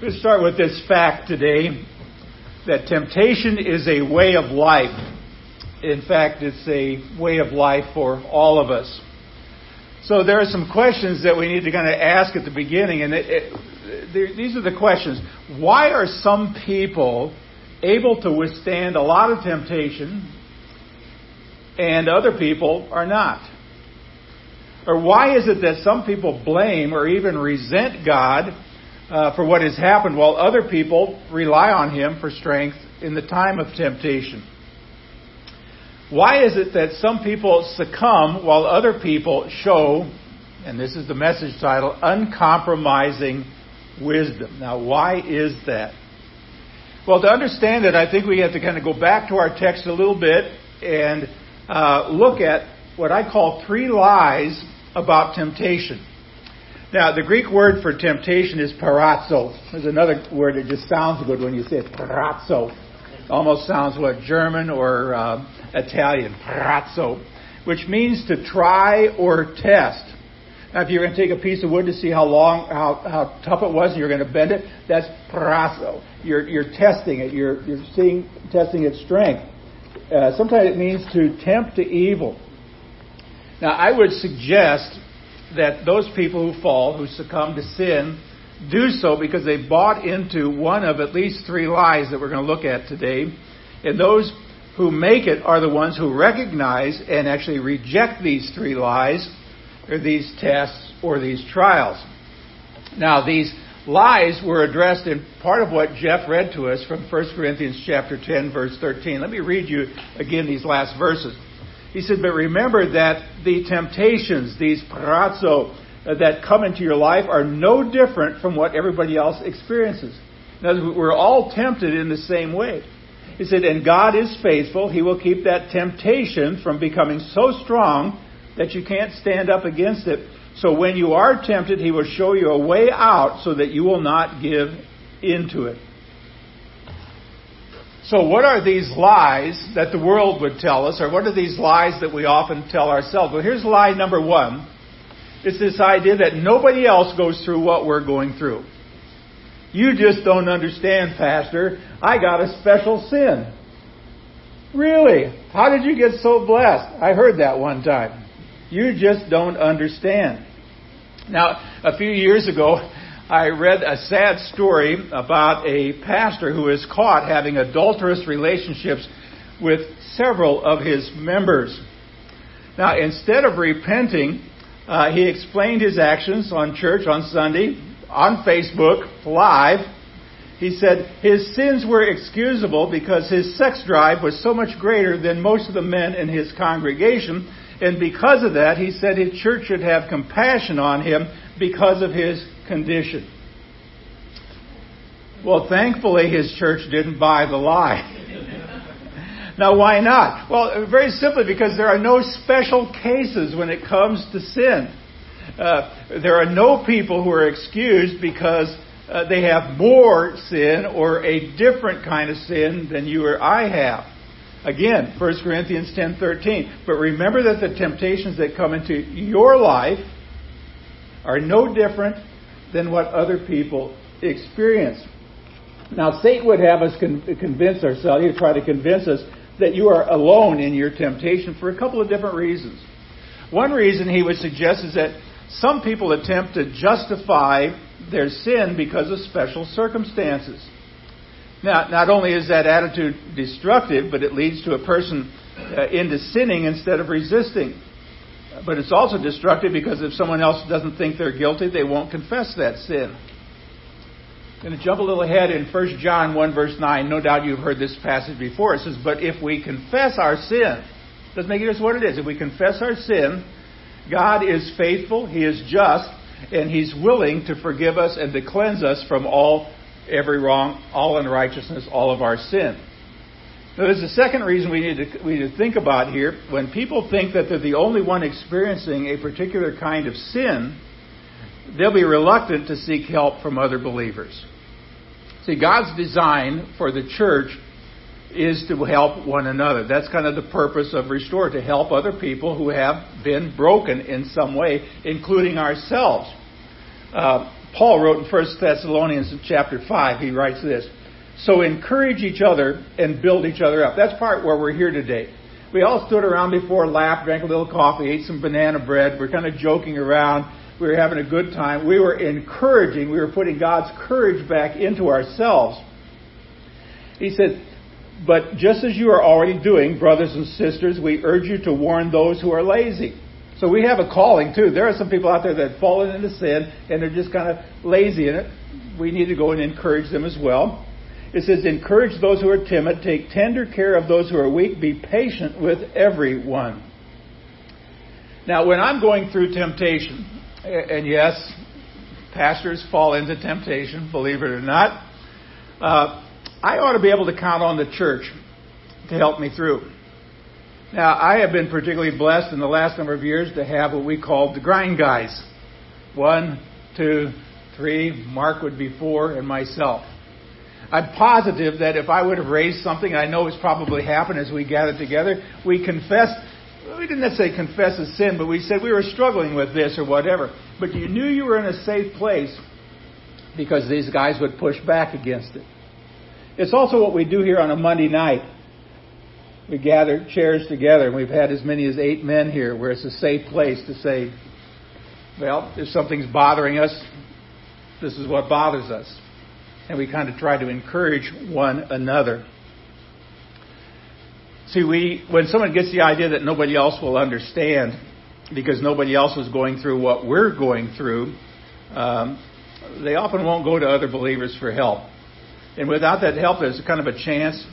Let's start with this fact today that temptation is a way of life. In fact, it's a way of life for all of us. So there are some questions that we need to kind of ask at the beginning, and it, it, these are the questions. Why are some people able to withstand a lot of temptation and other people are not? Or why is it that some people blame or even resent God uh, for what has happened while other people rely on Him for strength in the time of temptation? Why is it that some people succumb while other people show, and this is the message title, uncompromising wisdom? Now, why is that? Well, to understand it, I think we have to kind of go back to our text a little bit and uh, look at what I call three lies about temptation. Now, the Greek word for temptation is perazzo. There's another word that just sounds good when you say it, perazzo. Almost sounds what German or uh, Italian, perazzo, which means to try or test. Now, if you're going to take a piece of wood to see how long, how, how tough it was, and you're going to bend it, that's perazzo. You're, you're testing it. You're, you're seeing, testing its strength. Uh, sometimes it means to tempt to evil. Now, I would suggest that those people who fall, who succumb to sin, do so because they bought into one of at least three lies that we're going to look at today. And those who make it are the ones who recognize and actually reject these three lies, or these tests, or these trials. Now, these lies were addressed in part of what Jeff read to us from 1 Corinthians chapter 10, verse 13. Let me read you again these last verses. He said, But remember that the temptations, these perazzo, uh, that come into your life are no different from what everybody else experiences. Now, we're all tempted in the same way. He said, And God is faithful. He will keep that temptation from becoming so strong that you can't stand up against it. So when you are tempted, He will show you a way out so that you will not give into it. So, what are these lies that the world would tell us, or what are these lies that we often tell ourselves? Well, here's lie number one it's this idea that nobody else goes through what we're going through. You just don't understand, Pastor. I got a special sin. Really? How did you get so blessed? I heard that one time. You just don't understand. Now, a few years ago, I read a sad story about a pastor who was caught having adulterous relationships with several of his members. Now, instead of repenting, uh, he explained his actions on church on Sunday, on Facebook, live. He said his sins were excusable because his sex drive was so much greater than most of the men in his congregation. And because of that, he said his church should have compassion on him because of his condition. Well, thankfully, his church didn't buy the lie. now, why not? Well, very simply because there are no special cases when it comes to sin. Uh, there are no people who are excused because uh, they have more sin or a different kind of sin than you or I have. Again, 1 Corinthians 10:13. But remember that the temptations that come into your life are no different than what other people experience. Now, Satan would have us con- convince ourselves, he'd try to convince us that you are alone in your temptation for a couple of different reasons. One reason he would suggest is that some people attempt to justify their sin because of special circumstances. Now, not only is that attitude destructive, but it leads to a person uh, into sinning instead of resisting. But it's also destructive because if someone else doesn't think they're guilty, they won't confess that sin. I'm going to jump a little ahead in 1 John 1, verse 9. No doubt you've heard this passage before. It says, But if we confess our sin, doesn't make it just what it is. If we confess our sin, God is faithful, He is just, and He's willing to forgive us and to cleanse us from all every wrong, all unrighteousness, all of our sin. There's a second reason we need, to, we need to think about here. When people think that they're the only one experiencing a particular kind of sin, they'll be reluctant to seek help from other believers. See, God's design for the church is to help one another. That's kind of the purpose of Restore, to help other people who have been broken in some way, including ourselves. Uh, Paul wrote in 1 Thessalonians chapter 5, he writes this. So encourage each other and build each other up. That's part where we're here today. We all stood around before, laughed, drank a little coffee, ate some banana bread. We're kind of joking around. We were having a good time. We were encouraging. We were putting God's courage back into ourselves. He said, but just as you are already doing, brothers and sisters, we urge you to warn those who are lazy. So we have a calling too. There are some people out there that have fallen into sin and they're just kind of lazy in it. We need to go and encourage them as well. It says, encourage those who are timid, take tender care of those who are weak, be patient with everyone. Now, when I'm going through temptation, and yes, pastors fall into temptation, believe it or not, uh, I ought to be able to count on the church to help me through. Now, I have been particularly blessed in the last number of years to have what we call the grind guys. One, two, three, Mark would be four, and myself. I'm positive that if I would have raised something, I know it's probably happened as we gathered together, we confessed, we didn't necessarily confess a sin, but we said we were struggling with this or whatever. But you knew you were in a safe place because these guys would push back against it. It's also what we do here on a Monday night. We gather chairs together, and we've had as many as eight men here where it's a safe place to say, well, if something's bothering us, this is what bothers us and we kind of try to encourage one another. See, we, when someone gets the idea that nobody else will understand because nobody else is going through what we're going through, um, they often won't go to other believers for help. And without that help, there's kind of a chance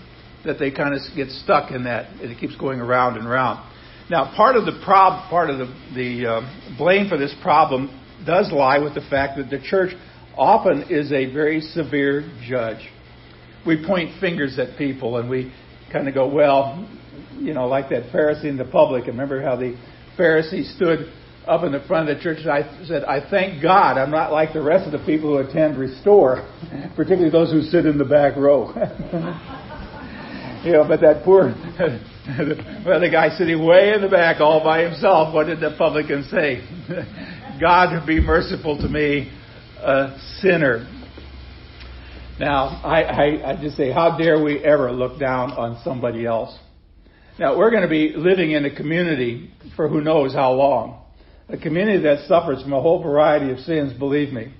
that they kind of get stuck in that, it keeps going around and around. Now, part of the prob, part of the, the uh, blame for this problem does lie with the fact that the church often is a very severe judge. We point fingers at people and we kind of go, well, you know, like that Pharisee in the public. Remember how the Pharisee stood up in the front of the church and I said, I thank God I'm not like the rest of the people who attend Restore, particularly those who sit in the back row. you know, but that poor, well, the guy sitting way in the back all by himself, what did the publican say? God be merciful to me, a sinner. Now, I, I, I just say, how dare we ever look down on somebody else? Now, we're going to be living in a community for who knows how long. A community that suffers from a whole variety of sins, believe me.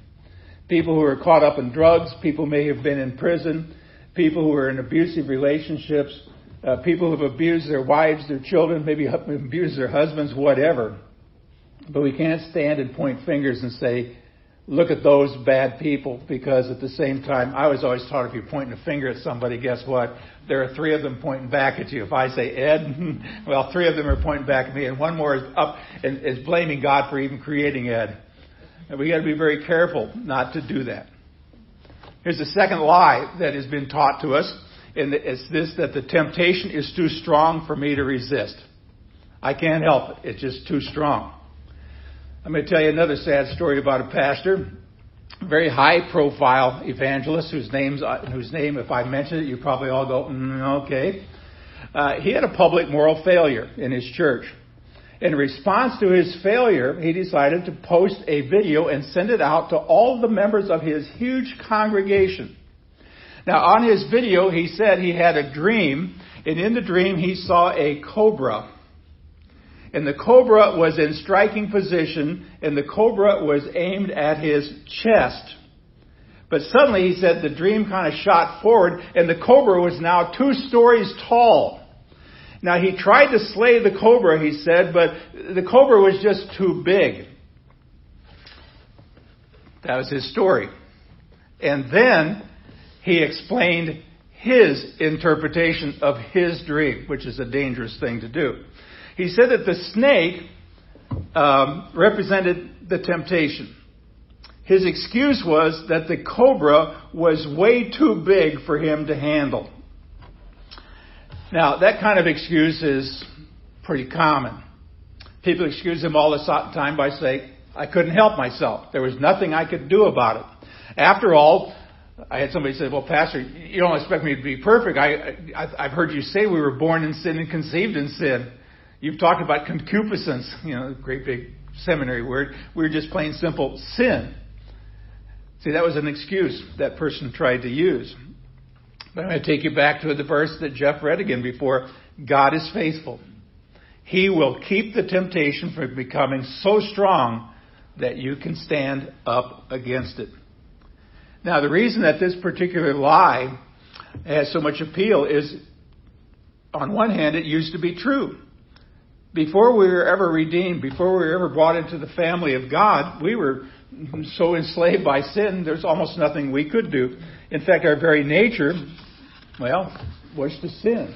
People who are caught up in drugs, people may have been in prison, people who are in abusive relationships, uh, people who have abused their wives, their children, maybe abused their husbands, whatever. But we can't stand and point fingers and say, look at those bad people because at the same time, I was always taught if you're pointing a finger at somebody, guess what? There are three of them pointing back at you. If I say Ed, well, three of them are pointing back at me, and one more is up and is blaming God for even creating Ed. And we got to be very careful not to do that. Here's the second lie that has been taught to us, and it's this that the temptation is too strong for me to resist. I can't help it. It's just too strong. I'm going to tell you another sad story about a pastor, a very high profile evangelist whose name's whose name, if I mention it, you probably all go, mm, okay. Uh, he had a public moral failure in his church. In response to his failure, he decided to post a video and send it out to all the members of his huge congregation. Now, on his video, he said he had a dream, and in the dream, he saw a cobra and the cobra was in striking position, and the cobra was aimed at his chest. But suddenly, he said, the dream kind of shot forward, and the cobra was now two stories tall. Now, he tried to slay the cobra, he said, but the cobra was just too big. That was his story. And then he explained his interpretation of his dream, which is a dangerous thing to do. He said that the snake um, represented the temptation. His excuse was that the cobra was way too big for him to handle. Now, that kind of excuse is pretty common. People excuse him all the time by saying, I couldn't help myself. There was nothing I could do about it. After all, I had somebody say, well, Pastor, you don't expect me to be perfect. I, I, I've heard you say we were born in sin and conceived in sin. You've talked about concupiscence, you know, great big seminary word. We're just plain simple sin. See, that was an excuse that person tried to use. But I'm going to take you back to the verse that Jeff read again before. God is faithful. He will keep the temptation from becoming so strong that you can stand up against it. Now, the reason that this particular lie has so much appeal is, on one hand, it used to be true. Before we were ever redeemed, before we were ever brought into the family of God, we were so enslaved by sin, there's almost nothing we could do. In fact, our very nature, well, was to sin.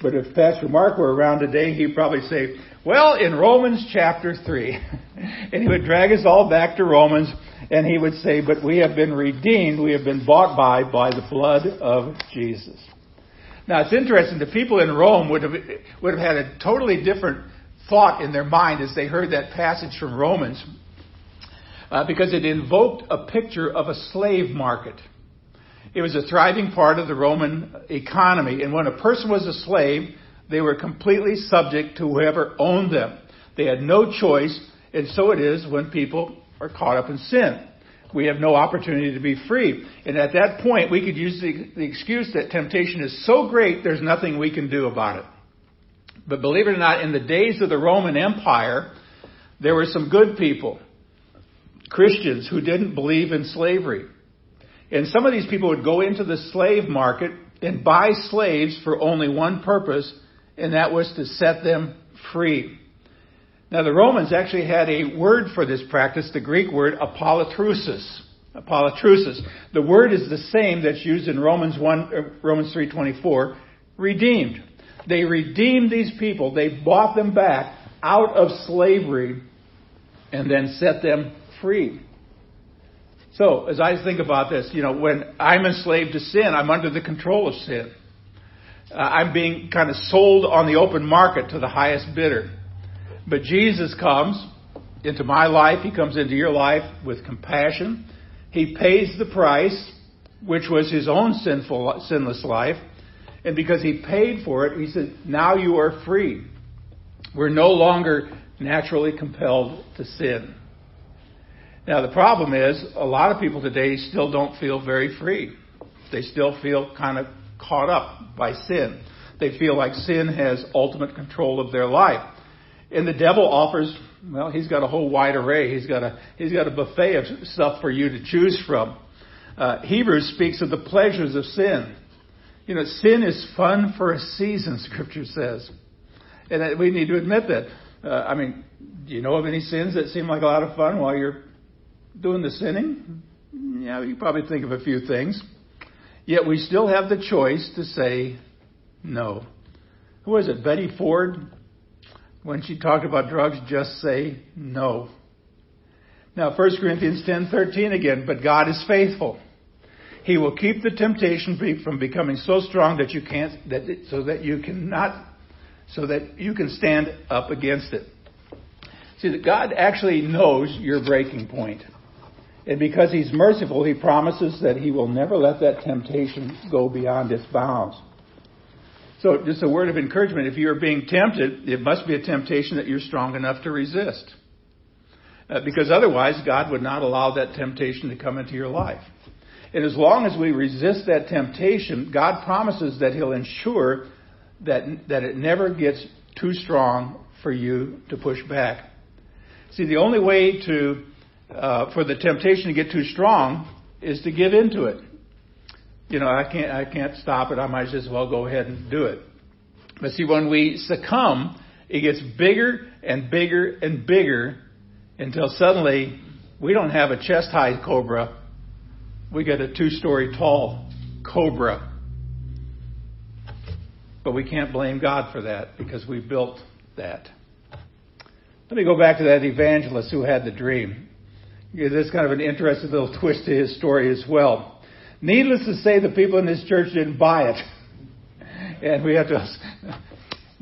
But if Pastor Mark were around today, he'd probably say, well, in Romans chapter 3. and he would drag us all back to Romans, and he would say, but we have been redeemed, we have been bought by, by the blood of Jesus. Now it's interesting, the people in Rome would have, would have had a totally different thought in their mind as they heard that passage from Romans, uh, because it invoked a picture of a slave market. It was a thriving part of the Roman economy. And when a person was a slave, they were completely subject to whoever owned them. They had no choice, and so it is when people are caught up in sin. We have no opportunity to be free. And at that point, we could use the, the excuse that temptation is so great, there's nothing we can do about it. But believe it or not, in the days of the Roman Empire, there were some good people, Christians, who didn't believe in slavery. And some of these people would go into the slave market and buy slaves for only one purpose, and that was to set them free. Now, the Romans actually had a word for this practice, the Greek word apollatrusis. Apollatrusis. The word is the same that's used in Romans 1, uh, Romans 3.24, redeemed. They redeemed these people. They bought them back out of slavery and then set them free. So, as I think about this, you know, when I'm enslaved to sin, I'm under the control of sin. Uh, I'm being kind of sold on the open market to the highest bidder. But Jesus comes into my life. He comes into your life with compassion. He pays the price, which was his own sinful, sinless life. And because he paid for it, he said, now you are free. We're no longer naturally compelled to sin. Now, the problem is, a lot of people today still don't feel very free. They still feel kind of caught up by sin. They feel like sin has ultimate control of their life. And the devil offers, well, he's got a whole wide array. He's got a, he's got a buffet of stuff for you to choose from. Uh, Hebrews speaks of the pleasures of sin. You know, sin is fun for a season, Scripture says. And we need to admit that. Uh, I mean, do you know of any sins that seem like a lot of fun while you're doing the sinning? Yeah, you probably think of a few things. Yet we still have the choice to say no. Who was it? Betty Ford? When she talked about drugs, just say no. Now, 1 Corinthians 10:13 again, but God is faithful. He will keep the temptation from becoming so strong that you can't, that it, so that you cannot, so that you can stand up against it. See, that God actually knows your breaking point. And because He's merciful, He promises that He will never let that temptation go beyond its bounds. So, just a word of encouragement if you're being tempted, it must be a temptation that you're strong enough to resist. Uh, because otherwise, God would not allow that temptation to come into your life. And as long as we resist that temptation, God promises that He'll ensure that, that it never gets too strong for you to push back. See, the only way to uh, for the temptation to get too strong is to give into it. You know, I can't, I can't stop it. I might as well go ahead and do it. But see, when we succumb, it gets bigger and bigger and bigger until suddenly we don't have a chest high cobra. We get a two story tall cobra. But we can't blame God for that because we built that. Let me go back to that evangelist who had the dream. This kind of an interesting little twist to his story as well. Needless to say, the people in this church didn't buy it. And we have to,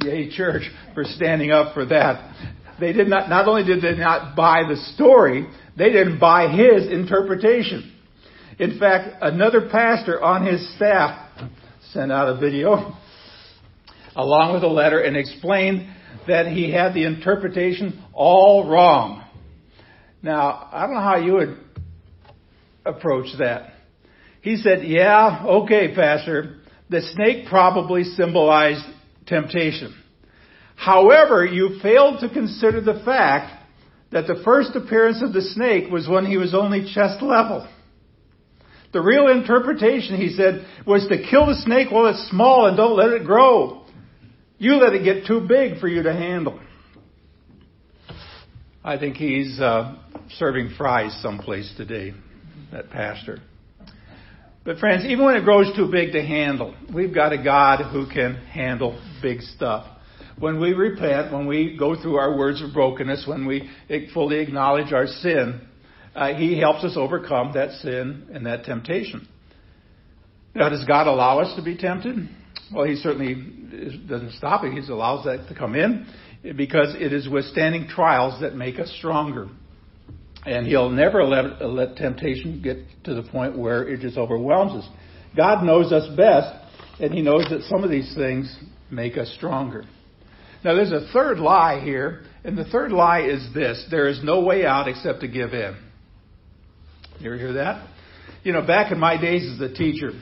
yay church for standing up for that. They did not, not only did they not buy the story, they didn't buy his interpretation. In fact, another pastor on his staff sent out a video along with a letter and explained that he had the interpretation all wrong. Now, I don't know how you would approach that. He said, yeah, okay, Pastor, the snake probably symbolized temptation. However, you failed to consider the fact that the first appearance of the snake was when he was only chest level. The real interpretation, he said, was to kill the snake while it's small and don't let it grow. You let it get too big for you to handle. I think he's uh, serving fries someplace today, that pastor. But friends, even when it grows too big to handle, we've got a God who can handle big stuff. When we repent, when we go through our words of brokenness, when we fully acknowledge our sin, uh, He helps us overcome that sin and that temptation. Now, does God allow us to be tempted? Well, He certainly doesn't stop it. He allows that to come in because it is withstanding trials that make us stronger. And he'll never let, let temptation get to the point where it just overwhelms us. God knows us best, and he knows that some of these things make us stronger. Now, there's a third lie here, and the third lie is this there is no way out except to give in. You ever hear that? You know, back in my days as a teacher,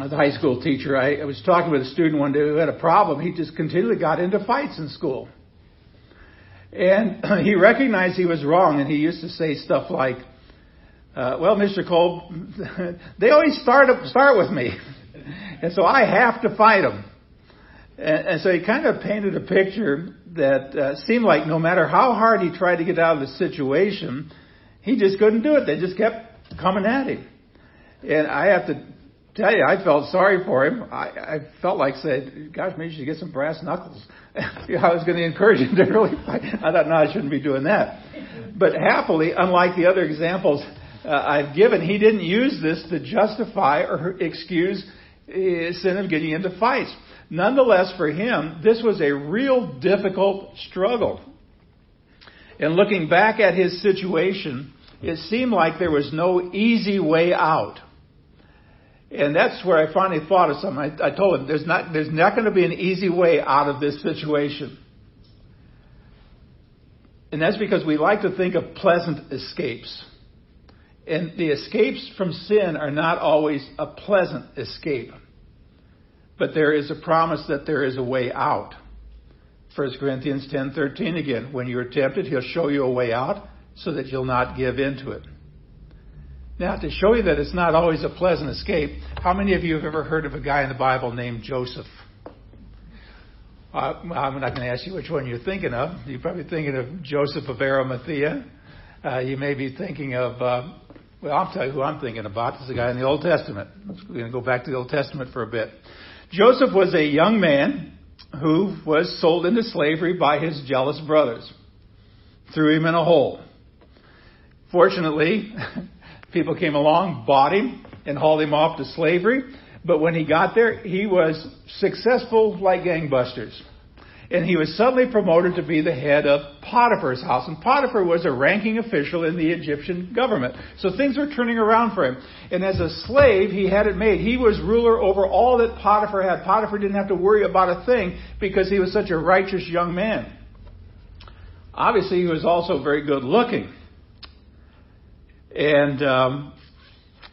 as a high school teacher, I, I was talking with a student one day who had a problem. He just continually got into fights in school. And he recognized he was wrong, and he used to say stuff like, uh, "Well, Mr. Cole, they always start start with me, and so I have to fight them." And, and so he kind of painted a picture that uh, seemed like no matter how hard he tried to get out of the situation, he just couldn't do it. They just kept coming at him. And I have to tell you, I felt sorry for him. I, I felt like saying, "Gosh, maybe you should get some brass knuckles." I was going to encourage him to really fight. I thought, no, I shouldn't be doing that. But happily, unlike the other examples uh, I've given, he didn't use this to justify or excuse his sin of getting into fights. Nonetheless, for him, this was a real difficult struggle. And looking back at his situation, it seemed like there was no easy way out. And that's where I finally thought of something. I, I told him there's not, there's not going to be an easy way out of this situation. And that's because we like to think of pleasant escapes. And the escapes from sin are not always a pleasant escape. But there is a promise that there is a way out. 1 Corinthians 10:13 again, when you're tempted, he'll show you a way out so that you'll not give in to it. Now, to show you that it's not always a pleasant escape, how many of you have ever heard of a guy in the Bible named Joseph? Uh, I'm not going to ask you which one you're thinking of. You're probably thinking of Joseph of Arimathea. Uh, you may be thinking of, uh, well, I'll tell you who I'm thinking about. It's a guy in the Old Testament. We're going to go back to the Old Testament for a bit. Joseph was a young man who was sold into slavery by his jealous brothers. Threw him in a hole. Fortunately, People came along, bought him, and hauled him off to slavery. But when he got there, he was successful like gangbusters. And he was suddenly promoted to be the head of Potiphar's house. And Potiphar was a ranking official in the Egyptian government. So things were turning around for him. And as a slave, he had it made. He was ruler over all that Potiphar had. Potiphar didn't have to worry about a thing because he was such a righteous young man. Obviously, he was also very good looking. And um,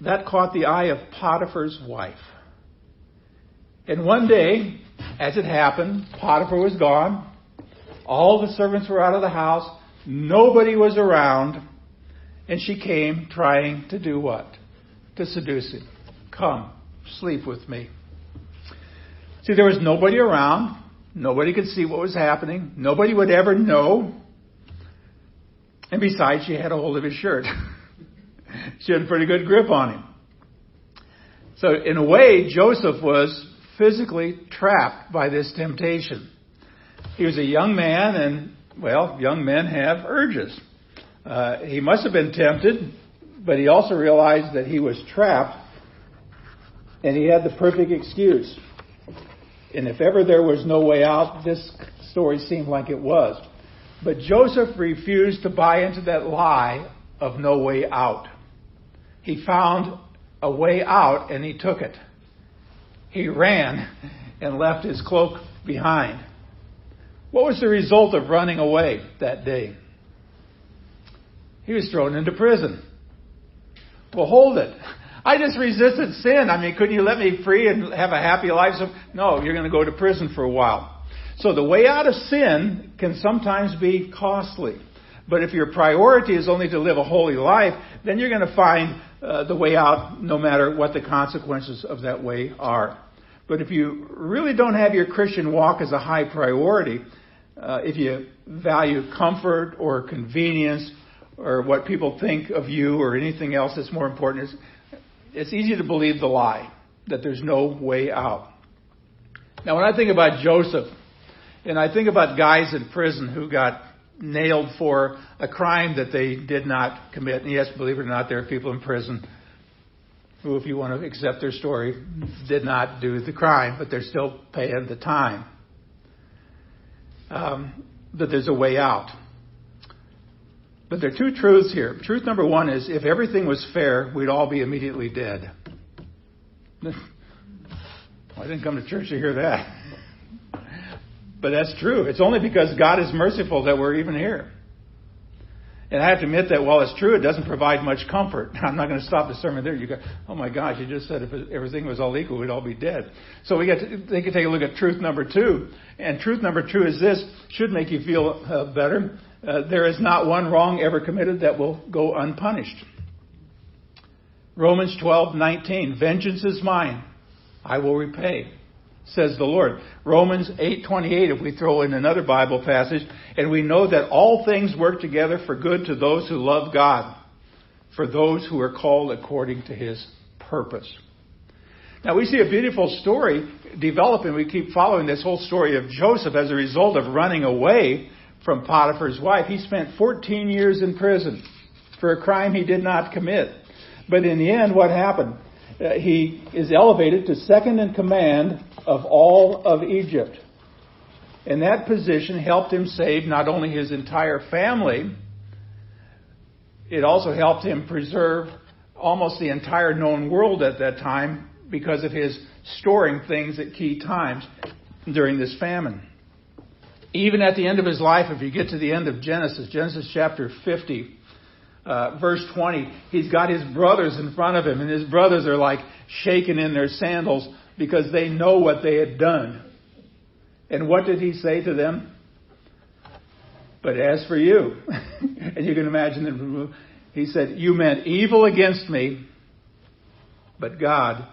that caught the eye of Potiphar's wife. And one day, as it happened, Potiphar was gone. All the servants were out of the house. Nobody was around. And she came trying to do what? To seduce him. Come, sleep with me. See, there was nobody around. Nobody could see what was happening. Nobody would ever know. And besides, she had a hold of his shirt. she had a pretty good grip on him. So, in a way, Joseph was physically trapped by this temptation. He was a young man, and, well, young men have urges. Uh, he must have been tempted, but he also realized that he was trapped, and he had the perfect excuse. And if ever there was no way out, this story seemed like it was. But Joseph refused to buy into that lie of no way out. He found a way out and he took it. He ran and left his cloak behind. What was the result of running away that day? He was thrown into prison. Well, hold it. I just resisted sin. I mean, couldn't you let me free and have a happy life? So, no, you're going to go to prison for a while. So the way out of sin can sometimes be costly. But if your priority is only to live a holy life, then you're going to find uh, the way out no matter what the consequences of that way are. But if you really don't have your Christian walk as a high priority, uh, if you value comfort or convenience or what people think of you or anything else that's more important, it's, it's easy to believe the lie that there's no way out. Now, when I think about Joseph, and I think about guys in prison who got nailed for a crime that they did not commit. And yes, believe it or not, there are people in prison who, if you want to accept their story, did not do the crime, but they're still paying the time. Um, that there's a way out. But there are two truths here. Truth number one is if everything was fair, we'd all be immediately dead. I didn't come to church to hear that. But that's true. It's only because God is merciful that we're even here. And I have to admit that while it's true, it doesn't provide much comfort. I'm not going to stop the sermon there. You go, oh my gosh, you just said if everything was all equal, we'd all be dead. So we get to, they can take a look at truth number two. And truth number two is this, should make you feel uh, better. Uh, there is not one wrong ever committed that will go unpunished. Romans 12:19, vengeance is mine, I will repay says the Lord. Romans 8:28 if we throw in another Bible passage, and we know that all things work together for good to those who love God, for those who are called according to his purpose. Now we see a beautiful story developing. We keep following this whole story of Joseph as a result of running away from Potiphar's wife. He spent 14 years in prison for a crime he did not commit. But in the end, what happened? Uh, he is elevated to second in command of all of Egypt. And that position helped him save not only his entire family, it also helped him preserve almost the entire known world at that time because of his storing things at key times during this famine. Even at the end of his life, if you get to the end of Genesis, Genesis chapter 50, uh, verse 20, he's got his brothers in front of him, and his brothers are like shaking in their sandals because they know what they had done. And what did he say to them? But as for you, and you can imagine him, he said, You meant evil against me, but God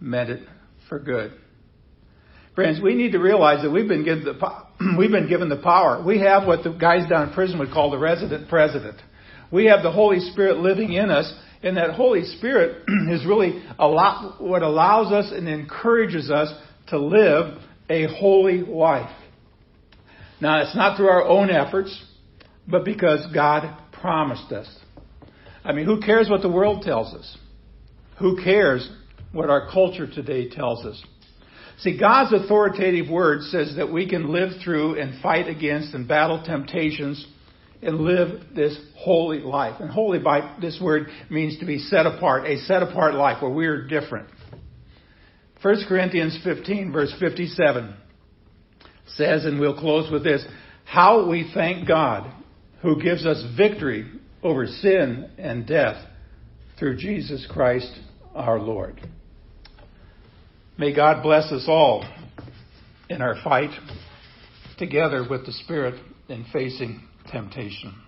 meant it for good. Friends, we need to realize that we've been given the, we've been given the power. We have what the guys down in prison would call the resident president. We have the Holy Spirit living in us, and that Holy Spirit is really a lot, what allows us and encourages us to live a holy life. Now, it's not through our own efforts, but because God promised us. I mean, who cares what the world tells us? Who cares what our culture today tells us? See, God's authoritative word says that we can live through and fight against and battle temptations and live this holy life. And holy by this word means to be set apart, a set apart life where we are different. 1 Corinthians 15 verse 57 says, and we'll close with this, how we thank God who gives us victory over sin and death through Jesus Christ our Lord. May God bless us all in our fight together with the Spirit in facing temptation.